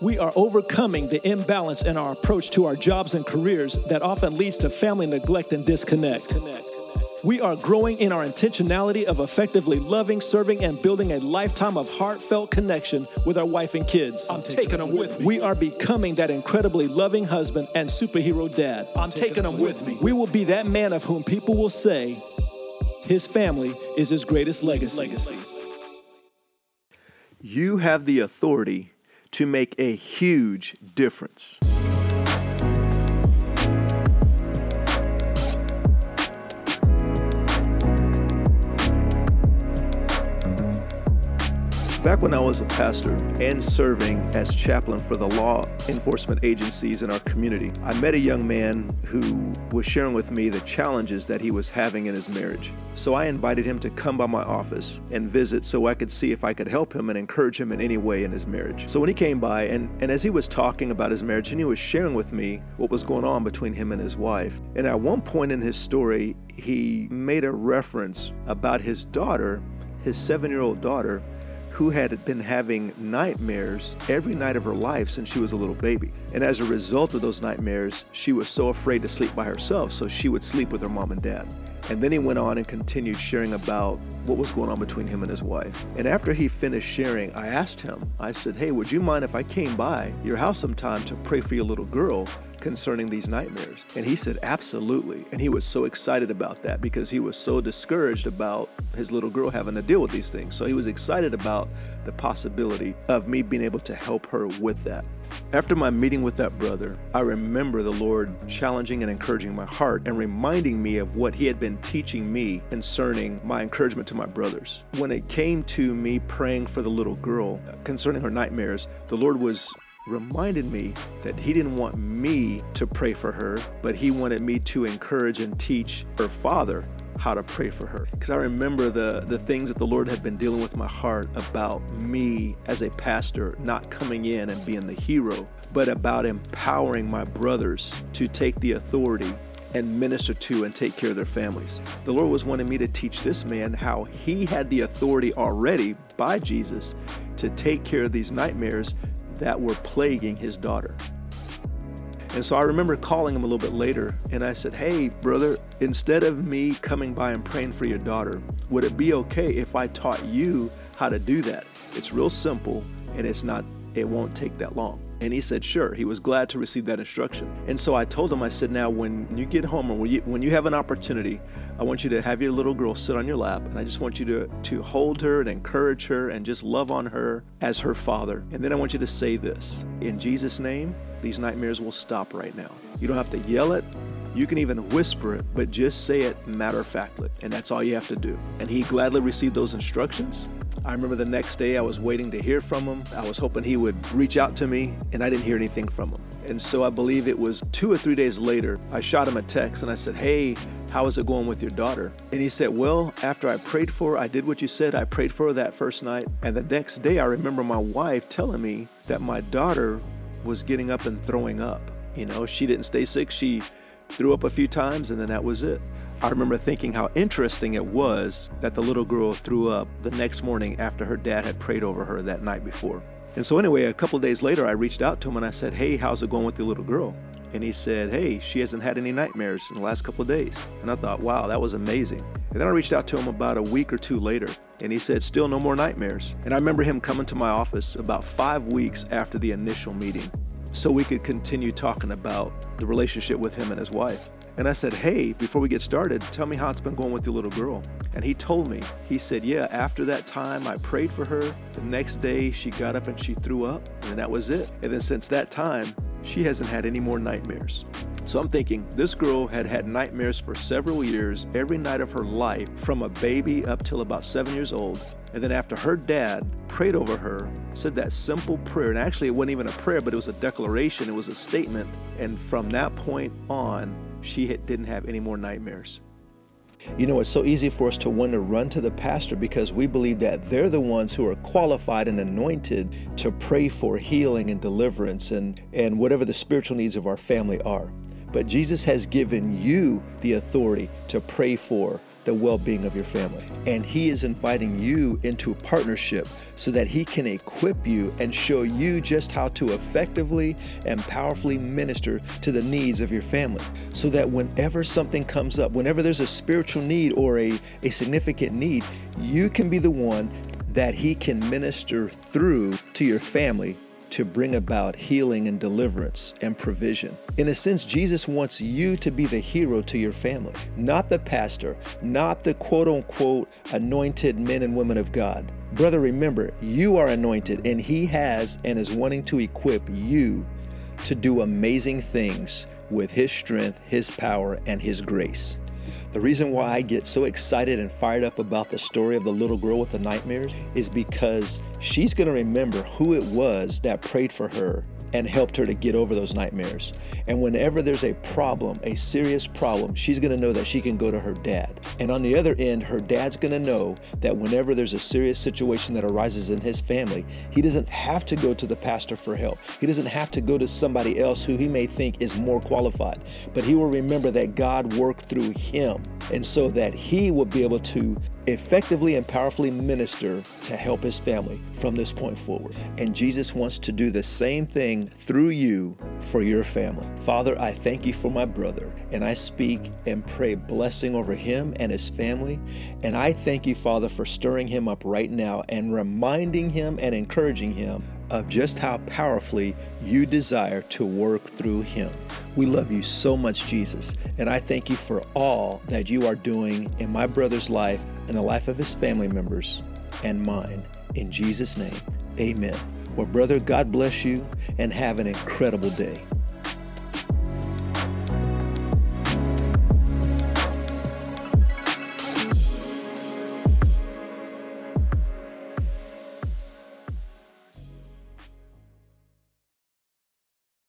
We are overcoming the imbalance in our approach to our jobs and careers that often leads to family neglect and disconnect. We are growing in our intentionality of effectively loving, serving, and building a lifetime of heartfelt connection with our wife and kids. I'm taking them with me. We are becoming that incredibly loving husband and superhero dad. I'm taking them with me. We will be that man of whom people will say his family is his greatest legacy. You have the authority to make a huge difference. Back when I was a pastor and serving as chaplain for the law enforcement agencies in our community, I met a young man who was sharing with me the challenges that he was having in his marriage. So I invited him to come by my office and visit so I could see if I could help him and encourage him in any way in his marriage. So when he came by, and, and as he was talking about his marriage, and he was sharing with me what was going on between him and his wife, and at one point in his story, he made a reference about his daughter, his seven year old daughter who had been having nightmares every night of her life since she was a little baby. And as a result of those nightmares, she was so afraid to sleep by herself, so she would sleep with her mom and dad. And then he went on and continued sharing about what was going on between him and his wife. And after he finished sharing, I asked him, I said, Hey, would you mind if I came by your house sometime to pray for your little girl? Concerning these nightmares? And he said, Absolutely. And he was so excited about that because he was so discouraged about his little girl having to deal with these things. So he was excited about the possibility of me being able to help her with that. After my meeting with that brother, I remember the Lord challenging and encouraging my heart and reminding me of what He had been teaching me concerning my encouragement to my brothers. When it came to me praying for the little girl concerning her nightmares, the Lord was reminded me that he didn't want me to pray for her, but he wanted me to encourage and teach her father how to pray for her. Because I remember the, the things that the Lord had been dealing with my heart about me as a pastor not coming in and being the hero, but about empowering my brothers to take the authority and minister to and take care of their families. The Lord was wanting me to teach this man how he had the authority already by Jesus to take care of these nightmares that were plaguing his daughter. And so I remember calling him a little bit later and I said, Hey, brother, instead of me coming by and praying for your daughter, would it be okay if I taught you how to do that? It's real simple and it's not, it won't take that long. And he said, sure. He was glad to receive that instruction. And so I told him, I said, now when you get home or when you, when you have an opportunity, I want you to have your little girl sit on your lap. And I just want you to, to hold her and encourage her and just love on her as her father. And then I want you to say this In Jesus' name, these nightmares will stop right now. You don't have to yell it. You can even whisper it, but just say it matter of factly. And that's all you have to do. And he gladly received those instructions. I remember the next day I was waiting to hear from him. I was hoping he would reach out to me, and I didn't hear anything from him. And so I believe it was two or three days later, I shot him a text and I said, Hey, how is it going with your daughter? And he said, Well, after I prayed for her, I did what you said. I prayed for her that first night. And the next day, I remember my wife telling me that my daughter was getting up and throwing up. You know, she didn't stay sick. She threw up a few times, and then that was it. I remember thinking how interesting it was that the little girl threw up the next morning after her dad had prayed over her that night before. And so, anyway, a couple days later, I reached out to him and I said, Hey, how's it going with the little girl? And he said, Hey, she hasn't had any nightmares in the last couple of days. And I thought, Wow, that was amazing. And then I reached out to him about a week or two later, and he said, Still no more nightmares. And I remember him coming to my office about five weeks after the initial meeting so we could continue talking about the relationship with him and his wife. And I said, Hey, before we get started, tell me how it's been going with your little girl. And he told me, he said, Yeah, after that time, I prayed for her. The next day, she got up and she threw up, and that was it. And then since that time, she hasn't had any more nightmares. So I'm thinking, this girl had had nightmares for several years, every night of her life, from a baby up till about seven years old. And then after her dad prayed over her, said that simple prayer, and actually it wasn't even a prayer, but it was a declaration, it was a statement. And from that point on, she didn't have any more nightmares. You know, it's so easy for us to want to run to the pastor because we believe that they're the ones who are qualified and anointed to pray for healing and deliverance and, and whatever the spiritual needs of our family are. But Jesus has given you the authority to pray for the well being of your family. And He is inviting you into a partnership so that He can equip you and show you just how to effectively and powerfully minister to the needs of your family. So that whenever something comes up, whenever there's a spiritual need or a, a significant need, you can be the one that He can minister through to your family to bring about healing and deliverance and provision. In a sense, Jesus wants you to be the hero to your family, not the pastor, not the quote unquote anointed men and women of God. Brother, remember, you are anointed, and He has and is wanting to equip you to do amazing things with His strength, His power, and His grace. The reason why I get so excited and fired up about the story of the little girl with the nightmares is because she's going to remember who it was that prayed for her and helped her to get over those nightmares. And whenever there's a problem, a serious problem, she's gonna know that she can go to her dad. And on the other end, her dad's gonna know that whenever there's a serious situation that arises in his family, he doesn't have to go to the pastor for help. He doesn't have to go to somebody else who he may think is more qualified, but he will remember that God worked through him. And so that he will be able to effectively and powerfully minister to help his family from this point forward. And Jesus wants to do the same thing through you for your family. Father, I thank you for my brother, and I speak and pray blessing over him and his family. And I thank you, Father, for stirring him up right now and reminding him and encouraging him of just how powerfully you desire to work through him. We love you so much, Jesus, and I thank you for all that you are doing in my brother's life and the life of his family members and mine. In Jesus' name, amen. Well, brother, God bless you and have an incredible day.